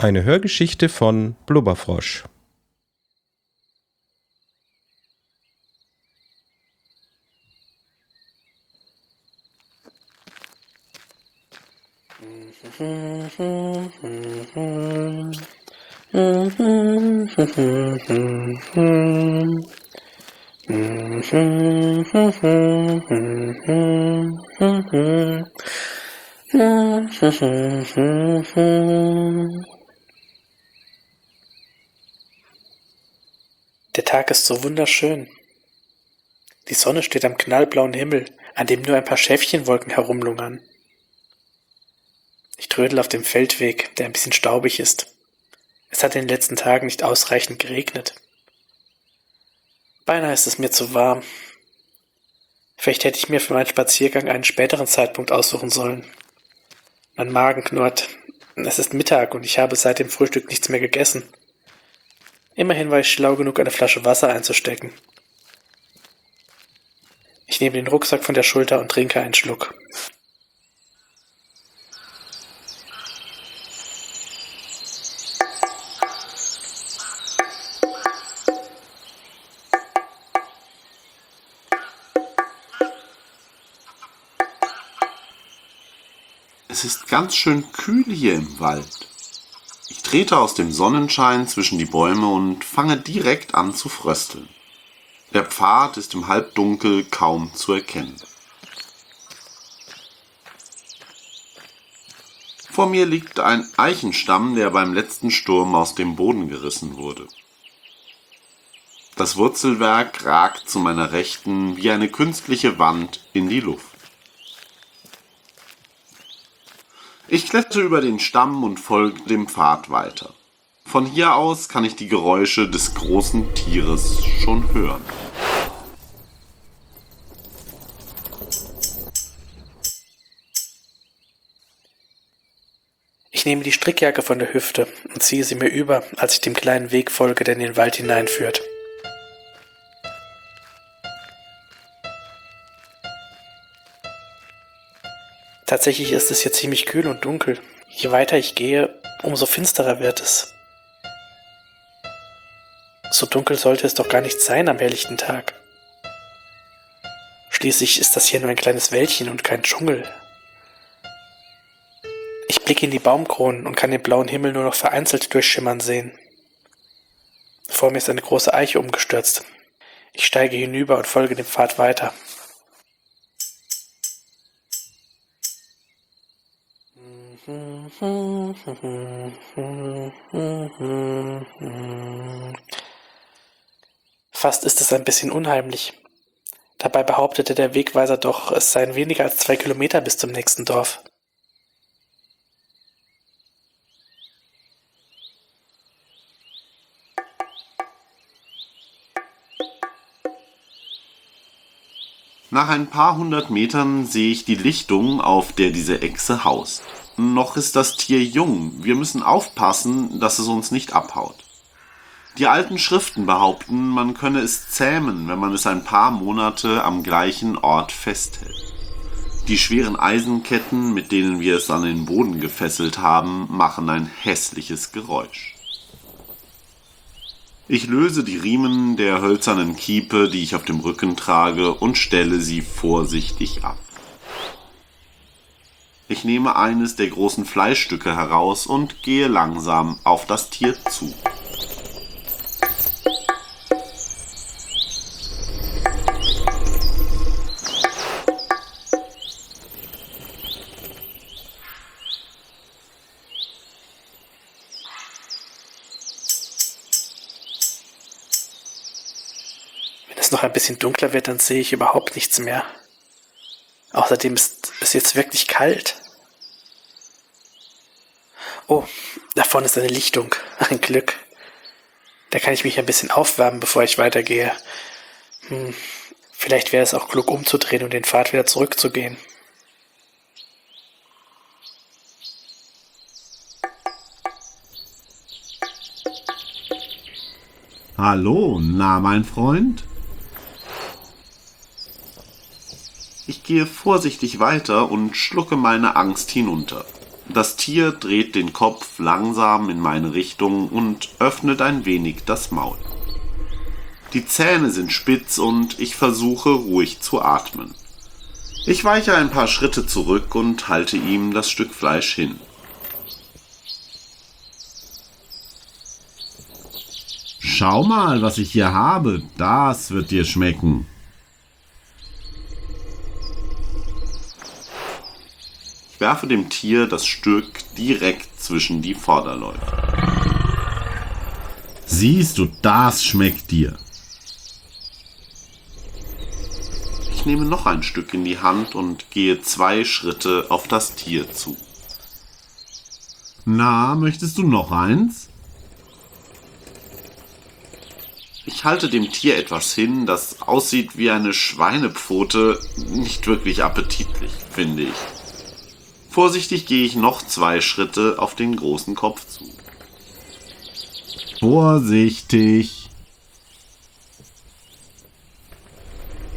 Eine Hörgeschichte von Blubberfrosch. Der Tag ist so wunderschön. Die Sonne steht am knallblauen Himmel, an dem nur ein paar Schäfchenwolken herumlungern. Ich trödel auf dem Feldweg, der ein bisschen staubig ist. Es hat in den letzten Tagen nicht ausreichend geregnet. Beinahe ist es mir zu warm. Vielleicht hätte ich mir für meinen Spaziergang einen späteren Zeitpunkt aussuchen sollen. Mein Magen knurrt. Es ist Mittag und ich habe seit dem Frühstück nichts mehr gegessen. Immerhin war ich schlau genug, eine Flasche Wasser einzustecken. Ich nehme den Rucksack von der Schulter und trinke einen Schluck. Es ist ganz schön kühl hier im Wald. Trete aus dem Sonnenschein zwischen die Bäume und fange direkt an zu frösteln. Der Pfad ist im Halbdunkel kaum zu erkennen. Vor mir liegt ein Eichenstamm, der beim letzten Sturm aus dem Boden gerissen wurde. Das Wurzelwerk ragt zu meiner Rechten wie eine künstliche Wand in die Luft. Ich klettere über den Stamm und folge dem Pfad weiter. Von hier aus kann ich die Geräusche des großen Tieres schon hören. Ich nehme die Strickjacke von der Hüfte und ziehe sie mir über, als ich dem kleinen Weg folge, der in den Wald hineinführt. Tatsächlich ist es hier ziemlich kühl und dunkel. Je weiter ich gehe, umso finsterer wird es. So dunkel sollte es doch gar nicht sein am helllichten Tag. Schließlich ist das hier nur ein kleines Wäldchen und kein Dschungel. Ich blicke in die Baumkronen und kann den blauen Himmel nur noch vereinzelt durchschimmern sehen. Vor mir ist eine große Eiche umgestürzt. Ich steige hinüber und folge dem Pfad weiter. Fast ist es ein bisschen unheimlich. Dabei behauptete der Wegweiser doch, es seien weniger als zwei Kilometer bis zum nächsten Dorf. Nach ein paar hundert Metern sehe ich die Lichtung, auf der diese Echse haust. Noch ist das Tier jung. Wir müssen aufpassen, dass es uns nicht abhaut. Die alten Schriften behaupten, man könne es zähmen, wenn man es ein paar Monate am gleichen Ort festhält. Die schweren Eisenketten, mit denen wir es an den Boden gefesselt haben, machen ein hässliches Geräusch. Ich löse die Riemen der hölzernen Kiepe, die ich auf dem Rücken trage, und stelle sie vorsichtig ab. Ich nehme eines der großen Fleischstücke heraus und gehe langsam auf das Tier zu. Wenn es noch ein bisschen dunkler wird, dann sehe ich überhaupt nichts mehr. Außerdem ist es jetzt wirklich kalt. Oh, da vorne ist eine Lichtung. Ein Glück. Da kann ich mich ein bisschen aufwärmen, bevor ich weitergehe. Hm, vielleicht wäre es auch klug umzudrehen und den Pfad wieder zurückzugehen. Hallo, na mein Freund? Ich gehe vorsichtig weiter und schlucke meine Angst hinunter. Das Tier dreht den Kopf langsam in meine Richtung und öffnet ein wenig das Maul. Die Zähne sind spitz und ich versuche ruhig zu atmen. Ich weiche ein paar Schritte zurück und halte ihm das Stück Fleisch hin. Schau mal, was ich hier habe. Das wird dir schmecken. Werfe dem Tier das Stück direkt zwischen die Vorderläufe. Siehst du, das schmeckt dir. Ich nehme noch ein Stück in die Hand und gehe zwei Schritte auf das Tier zu. Na, möchtest du noch eins? Ich halte dem Tier etwas hin, das aussieht wie eine Schweinepfote, nicht wirklich appetitlich, finde ich. Vorsichtig gehe ich noch zwei Schritte auf den großen Kopf zu. Vorsichtig!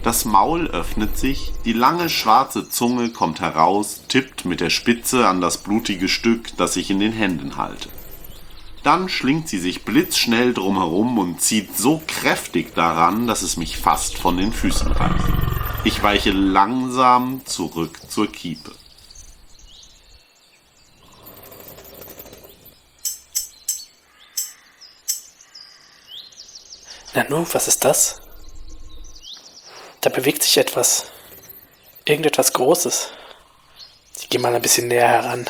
Das Maul öffnet sich, die lange schwarze Zunge kommt heraus, tippt mit der Spitze an das blutige Stück, das ich in den Händen halte. Dann schlingt sie sich blitzschnell drumherum und zieht so kräftig daran, dass es mich fast von den Füßen reißt. Ich weiche langsam zurück zur Kiepe. Nanu, was ist das? Da bewegt sich etwas. Irgendetwas Großes. Ich gehe mal ein bisschen näher heran.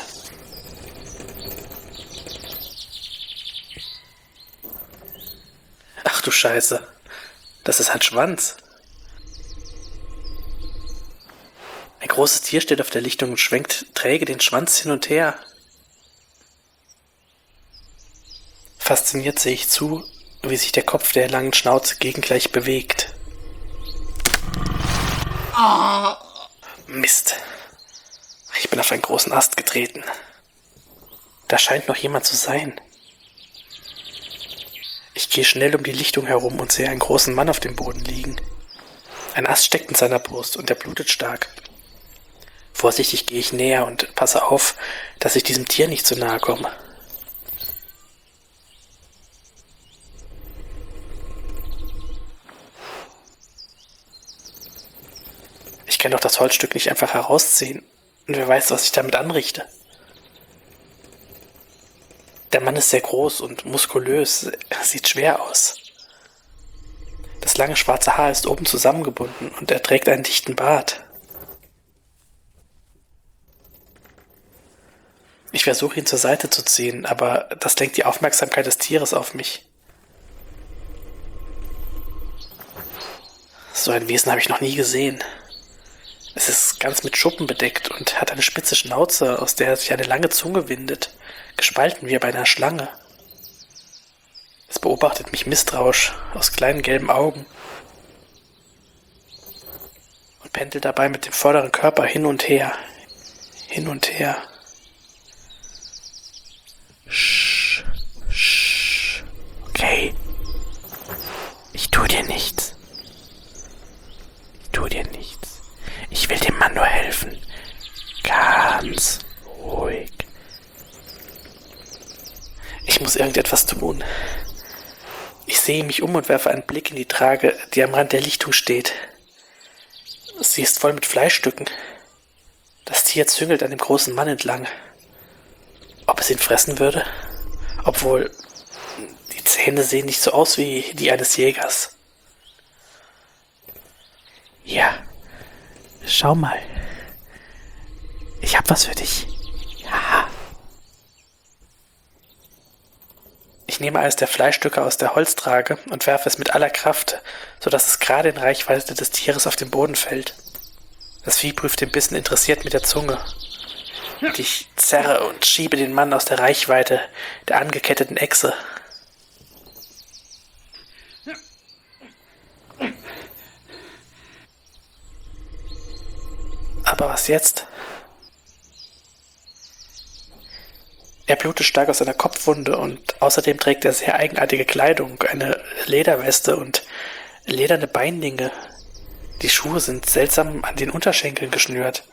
Ach du Scheiße. Das ist ein Schwanz. Ein großes Tier steht auf der Lichtung und schwenkt träge den Schwanz hin und her. Fasziniert sehe ich zu, wie sich der Kopf der langen Schnauze gegengleich bewegt. Oh. Mist. Ich bin auf einen großen Ast getreten. Da scheint noch jemand zu sein. Ich gehe schnell um die Lichtung herum und sehe einen großen Mann auf dem Boden liegen. Ein Ast steckt in seiner Brust und er blutet stark. Vorsichtig gehe ich näher und passe auf, dass ich diesem Tier nicht zu nahe komme. Kann doch das Holzstück nicht einfach herausziehen. Und wer weiß, was ich damit anrichte. Der Mann ist sehr groß und muskulös, sieht schwer aus. Das lange schwarze Haar ist oben zusammengebunden und er trägt einen dichten Bart. Ich versuche ihn zur Seite zu ziehen, aber das lenkt die Aufmerksamkeit des Tieres auf mich. So ein Wesen habe ich noch nie gesehen. Es ist ganz mit Schuppen bedeckt und hat eine spitze Schnauze, aus der sich eine lange Zunge windet gespalten wie bei einer Schlange. Es beobachtet mich misstrauisch aus kleinen gelben Augen und pendelt dabei mit dem vorderen Körper hin und her, hin und her. Sch, sch, okay. Ich tu dir nichts. Ich tu dir nichts. Ich will dem Mann nur helfen. Ganz ruhig. Ich muss irgendetwas tun. Ich sehe mich um und werfe einen Blick in die Trage, die am Rand der Lichtung steht. Sie ist voll mit Fleischstücken. Das Tier züngelt an dem großen Mann entlang. Ob es ihn fressen würde? Obwohl, die Zähne sehen nicht so aus wie die eines Jägers. Ja, schau mal. Ich hab was für dich. Ja. Ich nehme eines der Fleischstücke aus der Holztrage und werfe es mit aller Kraft, so dass es gerade in Reichweite des Tieres auf den Boden fällt. Das Vieh prüft den Bissen interessiert mit der Zunge. Und ich zerre und schiebe den Mann aus der Reichweite der angeketteten Echse. Aber was jetzt? Er blutet stark aus seiner Kopfwunde und außerdem trägt er sehr eigenartige Kleidung, eine Lederweste und lederne Beinlinge. Die Schuhe sind seltsam an den Unterschenkeln geschnürt.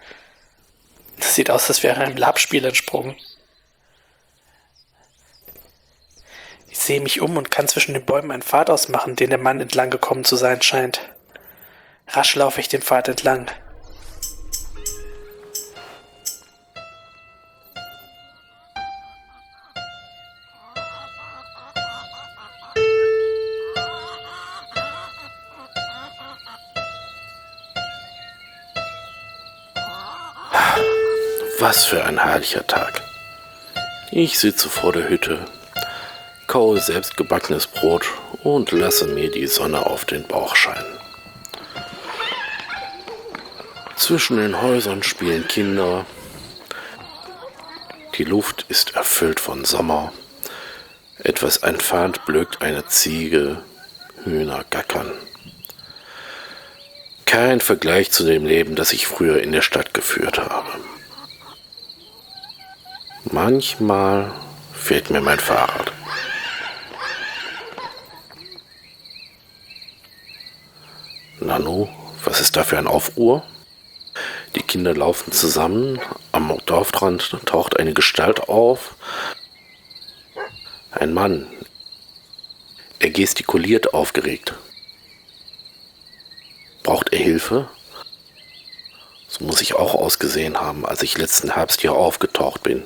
Das sieht aus, als wäre er einem Labspiel entsprungen. Ich sehe mich um und kann zwischen den Bäumen einen Pfad ausmachen, den der Mann entlang gekommen zu sein scheint. Rasch laufe ich den Pfad entlang. Was für ein herrlicher Tag. Ich sitze vor der Hütte, kaue selbstgebackenes Brot und lasse mir die Sonne auf den Bauch scheinen. Zwischen den Häusern spielen Kinder. Die Luft ist erfüllt von Sommer. Etwas entfernt blökt eine Ziege, Hühner gackern. Kein Vergleich zu dem Leben, das ich früher in der Stadt geführt habe. Manchmal fehlt mir mein Fahrrad. Nanu, was ist da für ein Aufruhr? Die Kinder laufen zusammen. Am Dorfrand taucht eine Gestalt auf. Ein Mann. Er gestikuliert aufgeregt. Braucht er Hilfe? So muss ich auch ausgesehen haben, als ich letzten Herbst hier aufgetaucht bin.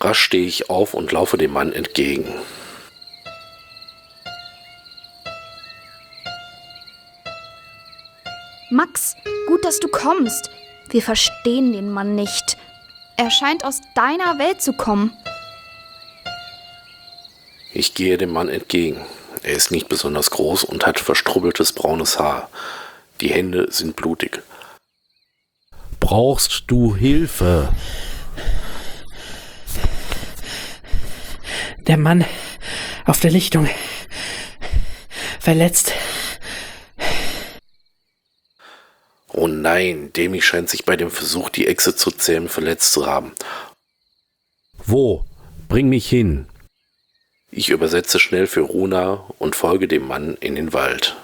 Rasch stehe ich auf und laufe dem Mann entgegen. Max, gut, dass du kommst. Wir verstehen den Mann nicht. Er scheint aus deiner Welt zu kommen. Ich gehe dem Mann entgegen. Er ist nicht besonders groß und hat verstrubbeltes braunes Haar. Die Hände sind blutig. Brauchst du Hilfe? Der Mann auf der Lichtung. Verletzt. Oh nein, Demi scheint sich bei dem Versuch, die Echse zu zähmen, verletzt zu haben. Wo? Bring mich hin. Ich übersetze schnell für Runa und folge dem Mann in den Wald.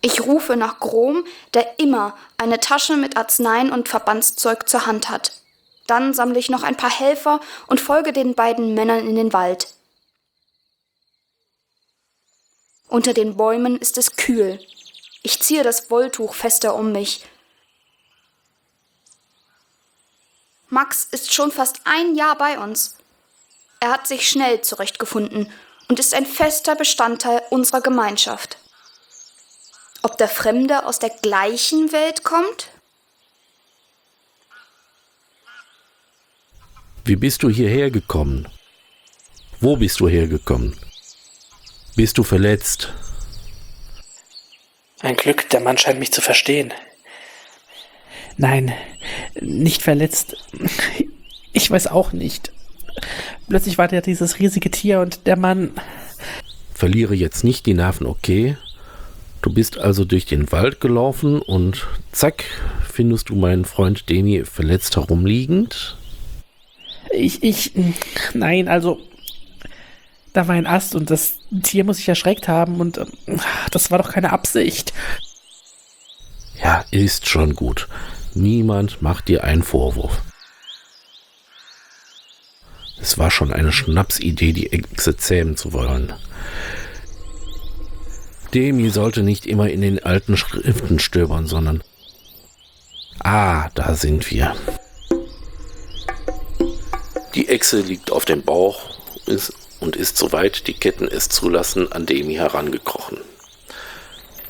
Ich rufe nach Grom, der immer eine Tasche mit Arzneien und Verbandszeug zur Hand hat. Dann sammle ich noch ein paar Helfer und folge den beiden Männern in den Wald. Unter den Bäumen ist es kühl. Ich ziehe das Wolltuch fester um mich. Max ist schon fast ein Jahr bei uns. Er hat sich schnell zurechtgefunden und ist ein fester Bestandteil unserer Gemeinschaft. Ob der Fremde aus der gleichen Welt kommt? Wie bist du hierher gekommen? Wo bist du hergekommen? Bist du verletzt? Ein Glück, der Mann scheint mich zu verstehen. Nein, nicht verletzt. Ich weiß auch nicht. Plötzlich war da dieses riesige Tier und der Mann. Verliere jetzt nicht die Nerven, okay? Du bist also durch den Wald gelaufen und zack, findest du meinen Freund Demi verletzt herumliegend? Ich, ich. Nein, also. Da war ein Ast und das Tier muss sich erschreckt haben und äh, das war doch keine Absicht. Ja, ist schon gut. Niemand macht dir einen Vorwurf. Es war schon eine Schnapsidee, die Echse zähmen zu wollen. Demi sollte nicht immer in den alten Schriften stöbern, sondern... Ah, da sind wir. Die Echse liegt auf dem Bauch und ist soweit die Ketten es zulassen an Demi herangekrochen.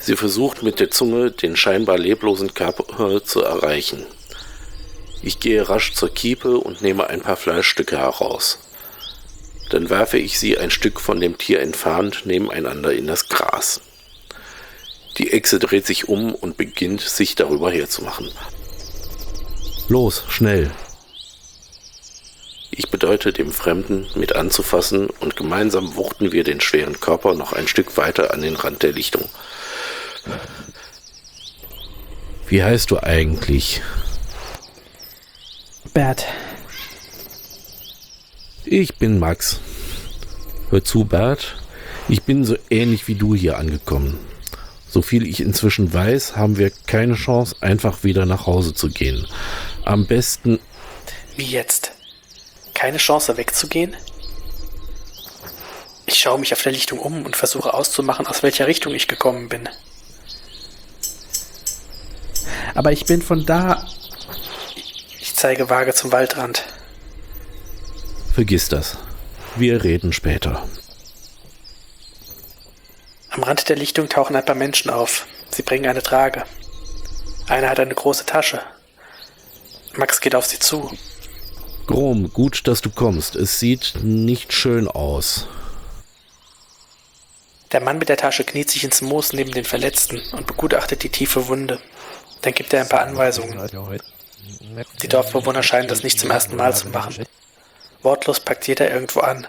Sie versucht mit der Zunge den scheinbar leblosen Körper zu erreichen. Ich gehe rasch zur Kiepe und nehme ein paar Fleischstücke heraus. Dann werfe ich sie ein Stück von dem Tier entfernt nebeneinander in das Gras. Die Echse dreht sich um und beginnt, sich darüber herzumachen. Los, schnell, ich bedeute dem Fremden, mit anzufassen, und gemeinsam wuchten wir den schweren Körper noch ein Stück weiter an den Rand der Lichtung. Wie heißt du eigentlich? Bert. Ich bin Max. Hör zu, Bert. Ich bin so ähnlich wie du hier angekommen. Soviel ich inzwischen weiß, haben wir keine Chance, einfach wieder nach Hause zu gehen. Am besten. Wie jetzt? Keine Chance wegzugehen? Ich schaue mich auf der Lichtung um und versuche auszumachen, aus welcher Richtung ich gekommen bin. Aber ich bin von da. Ich zeige vage zum Waldrand. Vergiss das. Wir reden später. Am Rand der Lichtung tauchen ein paar Menschen auf. Sie bringen eine Trage. Einer hat eine große Tasche. Max geht auf sie zu. Grom, gut, dass du kommst. Es sieht nicht schön aus. Der Mann mit der Tasche kniet sich ins Moos neben den Verletzten und begutachtet die tiefe Wunde. Dann gibt er ein paar Anweisungen. Die Dorfbewohner scheinen das nicht zum ersten Mal zu machen. Wortlos packt jeder irgendwo an.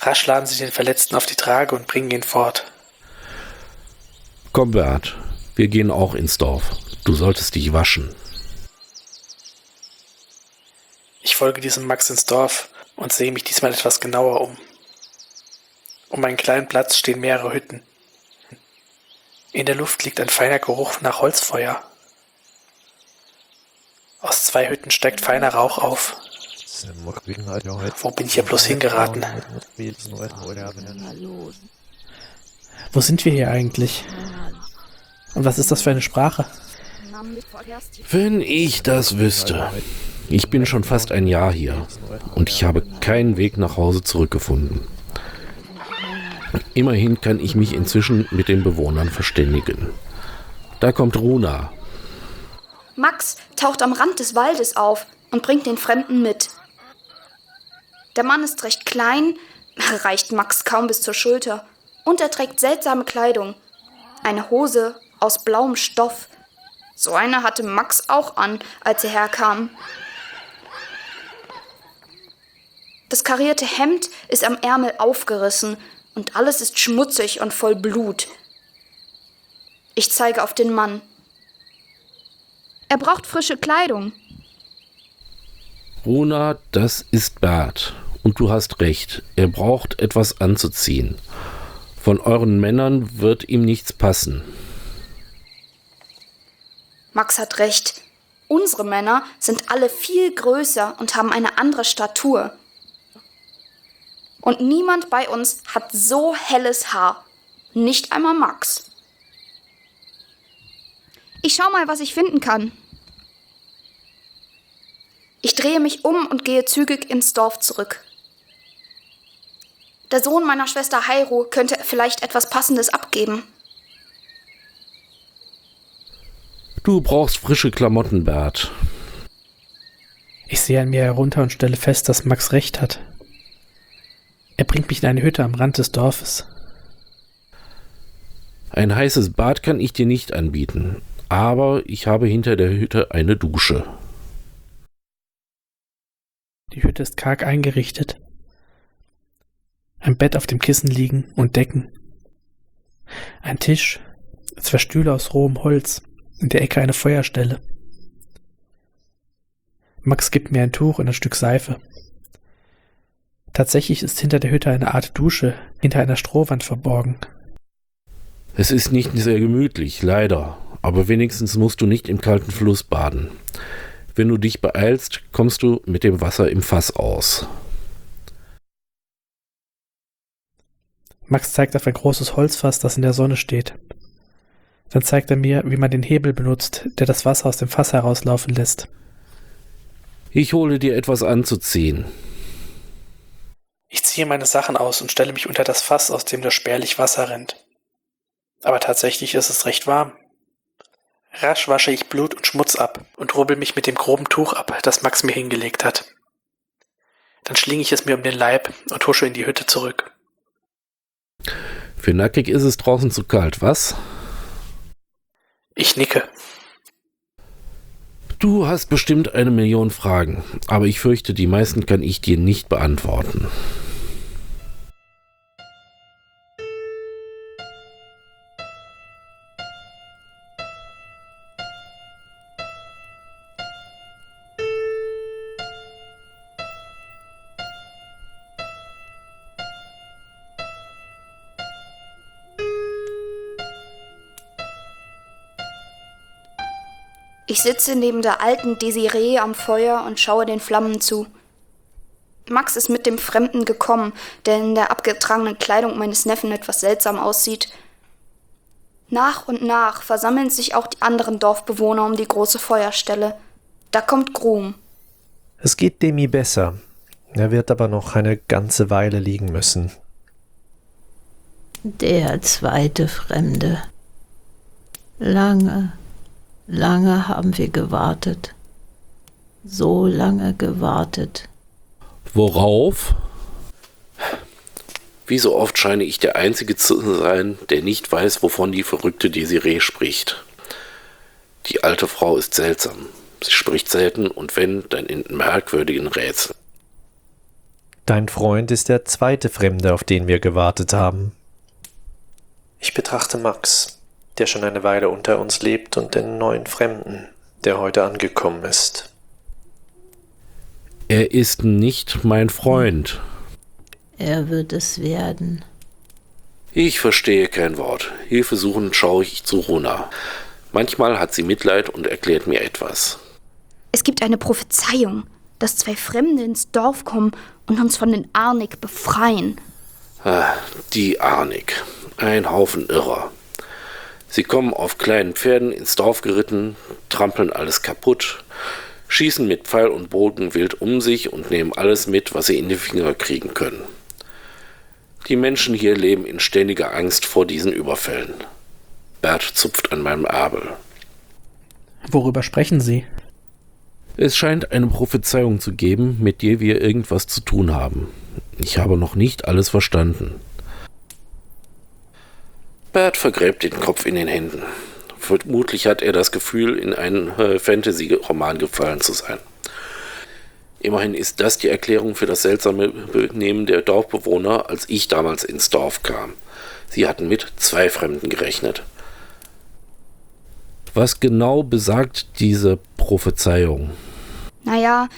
Rasch laden sie den Verletzten auf die Trage und bringen ihn fort. Komm, Bert, wir gehen auch ins Dorf. Du solltest dich waschen. Ich folge diesem Max ins Dorf und sehe mich diesmal etwas genauer um. Um einen kleinen Platz stehen mehrere Hütten. In der Luft liegt ein feiner Geruch nach Holzfeuer. Aus zwei Hütten steigt feiner Rauch auf. Wo bin ich hier bloß hingeraten? Wo sind wir hier eigentlich? Und was ist das für eine Sprache? Wenn ich das wüsste. Ich bin schon fast ein Jahr hier und ich habe keinen Weg nach Hause zurückgefunden. Immerhin kann ich mich inzwischen mit den Bewohnern verständigen. Da kommt Runa. Max taucht am Rand des Waldes auf und bringt den Fremden mit. Der Mann ist recht klein, reicht Max kaum bis zur Schulter, und er trägt seltsame Kleidung. Eine Hose aus blauem Stoff. So eine hatte Max auch an, als er herkam. Das karierte Hemd ist am Ärmel aufgerissen und alles ist schmutzig und voll Blut. Ich zeige auf den Mann. Er braucht frische Kleidung. Runa, das ist Bert. Und du hast recht, er braucht etwas anzuziehen. Von euren Männern wird ihm nichts passen. Max hat recht. Unsere Männer sind alle viel größer und haben eine andere Statur. Und niemand bei uns hat so helles Haar. Nicht einmal Max. Ich schau mal, was ich finden kann. Ich drehe mich um und gehe zügig ins Dorf zurück. Der Sohn meiner Schwester Hairo könnte vielleicht etwas Passendes abgeben. Du brauchst frische Klamotten, Bert. Ich sehe an mir herunter und stelle fest, dass Max recht hat. Er bringt mich in eine Hütte am Rand des Dorfes. Ein heißes Bad kann ich dir nicht anbieten, aber ich habe hinter der Hütte eine Dusche. Die Hütte ist karg eingerichtet. Ein Bett auf dem Kissen liegen und Decken. Ein Tisch, zwei Stühle aus rohem Holz, in der Ecke eine Feuerstelle. Max gibt mir ein Tuch und ein Stück Seife. Tatsächlich ist hinter der Hütte eine Art Dusche hinter einer Strohwand verborgen. Es ist nicht sehr gemütlich, leider, aber wenigstens musst du nicht im kalten Fluss baden. Wenn du dich beeilst, kommst du mit dem Wasser im Fass aus. Max zeigt auf ein großes Holzfass, das in der Sonne steht. Dann zeigt er mir, wie man den Hebel benutzt, der das Wasser aus dem Fass herauslaufen lässt. Ich hole dir etwas anzuziehen. Ich ziehe meine Sachen aus und stelle mich unter das Fass, aus dem das spärlich Wasser rennt. Aber tatsächlich ist es recht warm. Rasch wasche ich Blut und Schmutz ab und rubbel mich mit dem groben Tuch ab, das Max mir hingelegt hat. Dann schlinge ich es mir um den Leib und husche in die Hütte zurück. Für nackig ist es draußen zu kalt, was? Ich nicke. Du hast bestimmt eine Million Fragen, aber ich fürchte, die meisten kann ich dir nicht beantworten. Ich sitze neben der alten Desiree am Feuer und schaue den Flammen zu. Max ist mit dem Fremden gekommen, der in der abgetragenen Kleidung meines Neffen etwas seltsam aussieht. Nach und nach versammeln sich auch die anderen Dorfbewohner um die große Feuerstelle. Da kommt Grum. Es geht Demi besser. Er wird aber noch eine ganze Weile liegen müssen. Der zweite Fremde. Lange, lange haben wir gewartet. So lange gewartet. Worauf? Wie so oft scheine ich der Einzige zu sein, der nicht weiß, wovon die verrückte Desiree spricht. Die alte Frau ist seltsam. Sie spricht selten und wenn, dann in merkwürdigen Rätseln. Dein Freund ist der zweite Fremde, auf den wir gewartet haben. Ich betrachte Max, der schon eine Weile unter uns lebt, und den neuen Fremden, der heute angekommen ist. Er ist nicht mein Freund. Er wird es werden. Ich verstehe kein Wort. Hilfesuchend schaue ich zu Runa. Manchmal hat sie Mitleid und erklärt mir etwas. Es gibt eine Prophezeiung, dass zwei Fremde ins Dorf kommen und uns von den Arnik befreien. Ah, die Arnik. Ein Haufen Irrer. Sie kommen auf kleinen Pferden ins Dorf geritten, trampeln alles kaputt, schießen mit Pfeil und Bogen wild um sich und nehmen alles mit, was sie in die Finger kriegen können. Die Menschen hier leben in ständiger Angst vor diesen Überfällen. Bert zupft an meinem Abel. Worüber sprechen Sie? Es scheint eine Prophezeiung zu geben, mit der wir irgendwas zu tun haben. Ich habe noch nicht alles verstanden. Bert vergräbt den Kopf in den Händen. Vermutlich hat er das Gefühl, in einen äh, Fantasy-Roman gefallen zu sein. Immerhin ist das die Erklärung für das seltsame Benehmen der Dorfbewohner, als ich damals ins Dorf kam. Sie hatten mit zwei Fremden gerechnet. Was genau besagt diese Prophezeiung? Naja,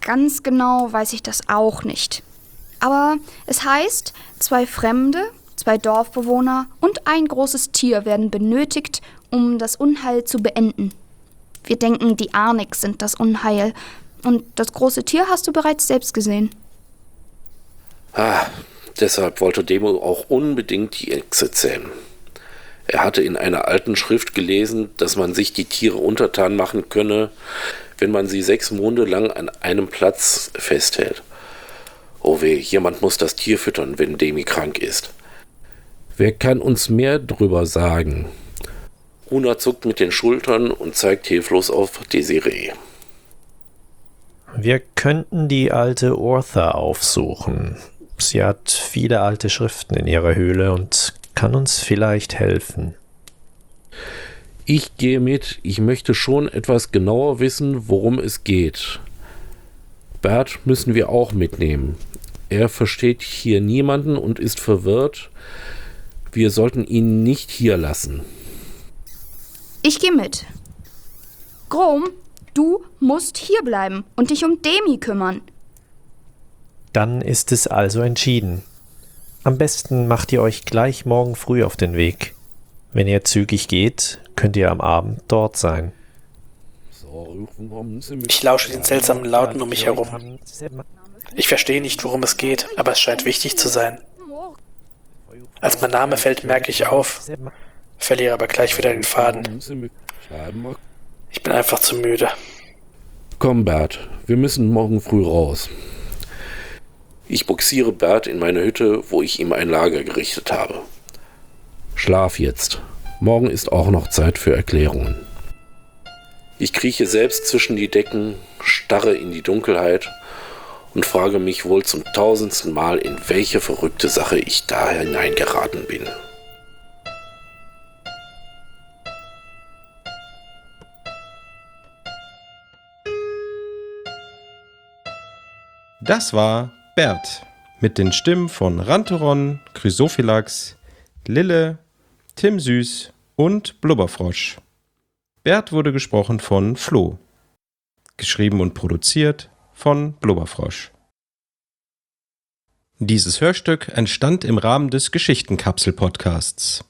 ganz genau weiß ich das auch nicht. Aber es heißt, zwei Fremde, zwei Dorfbewohner und ein großes Tier werden benötigt, um das Unheil zu beenden. Wir denken, die Arnik sind das Unheil. Und das große Tier hast du bereits selbst gesehen. Ah, deshalb wollte Demo auch unbedingt die Echse zähmen. Er hatte in einer alten Schrift gelesen, dass man sich die Tiere untertan machen könne, wenn man sie sechs Monde lang an einem Platz festhält. Oh weh, jemand muss das Tier füttern, wenn Demi krank ist. Wer kann uns mehr drüber sagen? Runa zuckt mit den Schultern und zeigt hilflos auf Desiree. Wir könnten die alte Ortha aufsuchen. Sie hat viele alte Schriften in ihrer Höhle und kann uns vielleicht helfen. Ich gehe mit. Ich möchte schon etwas genauer wissen, worum es geht. Bert müssen wir auch mitnehmen. Er versteht hier niemanden und ist verwirrt. Wir sollten ihn nicht hier lassen. Ich gehe mit. Grom, du musst hier bleiben und dich um Demi kümmern. Dann ist es also entschieden. Am besten macht ihr euch gleich morgen früh auf den Weg. Wenn ihr zügig geht, könnt ihr am Abend dort sein. Ich lausche den seltsamen Lauten um mich herum. Ich verstehe nicht, worum es geht, aber es scheint wichtig zu sein. Als mein Name fällt, merke ich auf, verliere aber gleich wieder den Faden. Ich bin einfach zu müde. Komm, Bert, wir müssen morgen früh raus. Ich boxiere Bert in meine Hütte, wo ich ihm ein Lager gerichtet habe. Schlaf jetzt. Morgen ist auch noch Zeit für Erklärungen. Ich krieche selbst zwischen die Decken, starre in die Dunkelheit und frage mich wohl zum tausendsten Mal, in welche verrückte Sache ich da hineingeraten bin. Das war Bert mit den Stimmen von Ranteron, Chrysophylax, Lille, Tim Süß und Blubberfrosch. Bert wurde gesprochen von Flo. Geschrieben und produziert von Blubberfrosch. Dieses Hörstück entstand im Rahmen des Geschichtenkapsel-Podcasts.